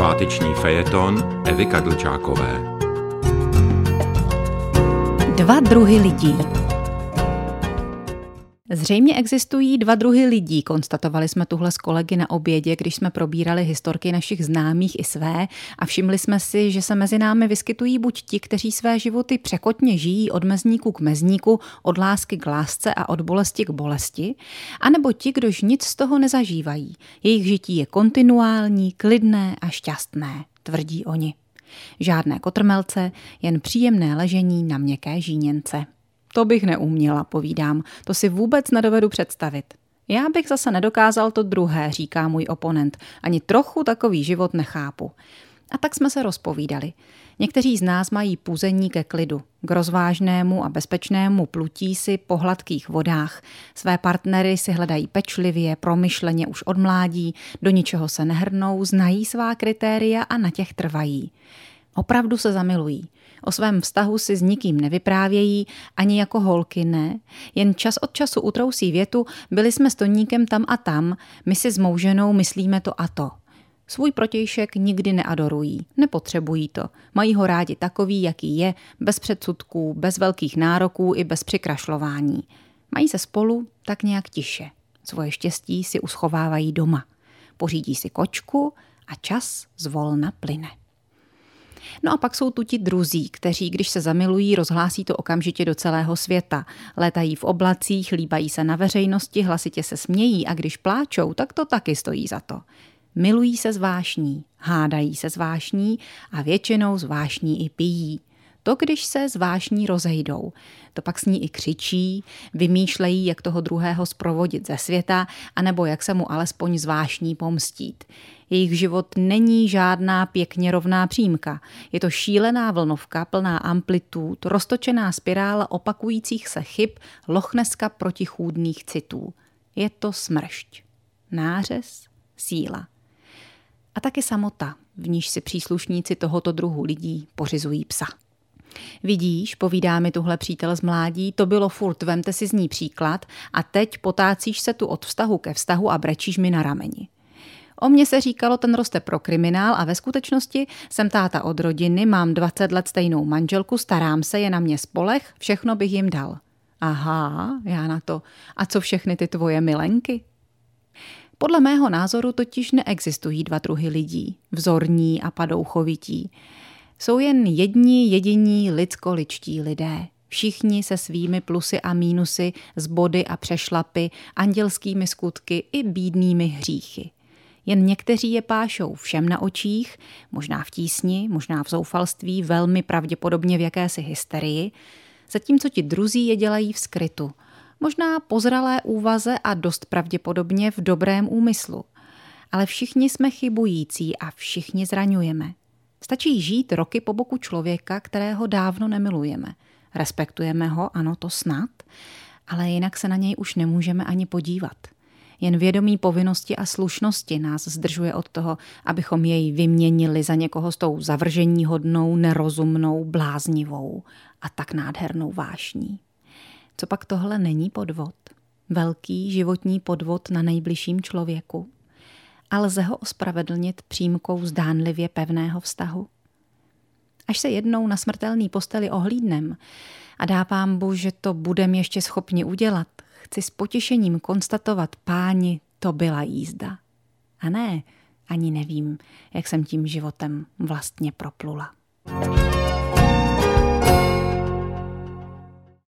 Sváteční fejeton Evy Kadlčákové. Dva druhy lidí. Zřejmě existují dva druhy lidí, konstatovali jsme tuhle s kolegy na obědě, když jsme probírali historky našich známých i své a všimli jsme si, že se mezi námi vyskytují buď ti, kteří své životy překotně žijí od mezníku k mezníku, od lásky k lásce a od bolesti k bolesti, anebo ti, kdož nic z toho nezažívají. Jejich žití je kontinuální, klidné a šťastné, tvrdí oni. Žádné kotrmelce, jen příjemné ležení na měkké žíněnce. To bych neuměla, povídám, to si vůbec nedovedu představit. Já bych zase nedokázal to druhé, říká můj oponent. Ani trochu takový život nechápu. A tak jsme se rozpovídali. Někteří z nás mají puzení ke klidu, k rozvážnému a bezpečnému plutí si po hladkých vodách. Své partnery si hledají pečlivě, promyšleně už od mládí, do ničeho se nehrnou, znají svá kritéria a na těch trvají. Opravdu se zamilují. O svém vztahu si s nikým nevyprávějí, ani jako holky ne, jen čas od času utrousí větu, byli jsme s Toníkem tam a tam, my si s mouženou myslíme to a to. Svůj protějšek nikdy neadorují, nepotřebují to. Mají ho rádi takový, jaký je, bez předsudků, bez velkých nároků i bez přikrašlování. Mají se spolu tak nějak tiše. Svoje štěstí si uschovávají doma. Pořídí si kočku a čas zvolna plyne. No a pak jsou tu ti druzí, kteří, když se zamilují, rozhlásí to okamžitě do celého světa. Létají v oblacích, líbají se na veřejnosti, hlasitě se smějí a když pláčou, tak to taky stojí za to. Milují se zvášní, hádají se zvášní a většinou zvášní i pijí. To, když se zvášní rozejdou, to pak s ní i křičí, vymýšlejí, jak toho druhého zprovodit ze světa, anebo jak se mu alespoň zvášní pomstít. Jejich život není žádná pěkně rovná přímka. Je to šílená vlnovka plná amplitud, roztočená spirála opakujících se chyb, lochneska protichůdných citů. Je to smršť. Nářez, síla. A taky samota, v níž si příslušníci tohoto druhu lidí pořizují psa. Vidíš, povídá mi tuhle přítel z mládí, to bylo furt, vemte si z ní příklad a teď potácíš se tu od vztahu ke vztahu a brečíš mi na rameni. O mně se říkalo, ten roste pro kriminál a ve skutečnosti jsem táta od rodiny, mám 20 let stejnou manželku, starám se, je na mě spolech, všechno bych jim dal. Aha, já na to. A co všechny ty tvoje milenky? Podle mého názoru totiž neexistují dva druhy lidí, vzorní a padouchovití. Jsou jen jedni jediní lidsko-ličtí lidé. Všichni se svými plusy a mínusy, z body a přešlapy, andělskými skutky i bídnými hříchy. Jen někteří je pášou všem na očích, možná v tísni, možná v zoufalství, velmi pravděpodobně v jakési hysterii, zatímco ti druzí je dělají v skrytu. Možná pozralé úvaze a dost pravděpodobně v dobrém úmyslu. Ale všichni jsme chybující a všichni zraňujeme. Stačí žít roky po boku člověka, kterého dávno nemilujeme. Respektujeme ho, ano, to snad, ale jinak se na něj už nemůžeme ani podívat. Jen vědomí povinnosti a slušnosti nás zdržuje od toho, abychom jej vyměnili za někoho s tou zavržení hodnou, nerozumnou, bláznivou a tak nádhernou vášní. Co pak tohle není podvod? Velký životní podvod na nejbližším člověku? A lze ho ospravedlnit přímkou zdánlivě pevného vztahu? Až se jednou na smrtelný posteli ohlídnem a dá pámbu, že to budem ještě schopni udělat, chci s potěšením konstatovat, páni, to byla jízda. A ne, ani nevím, jak jsem tím životem vlastně proplula. thank you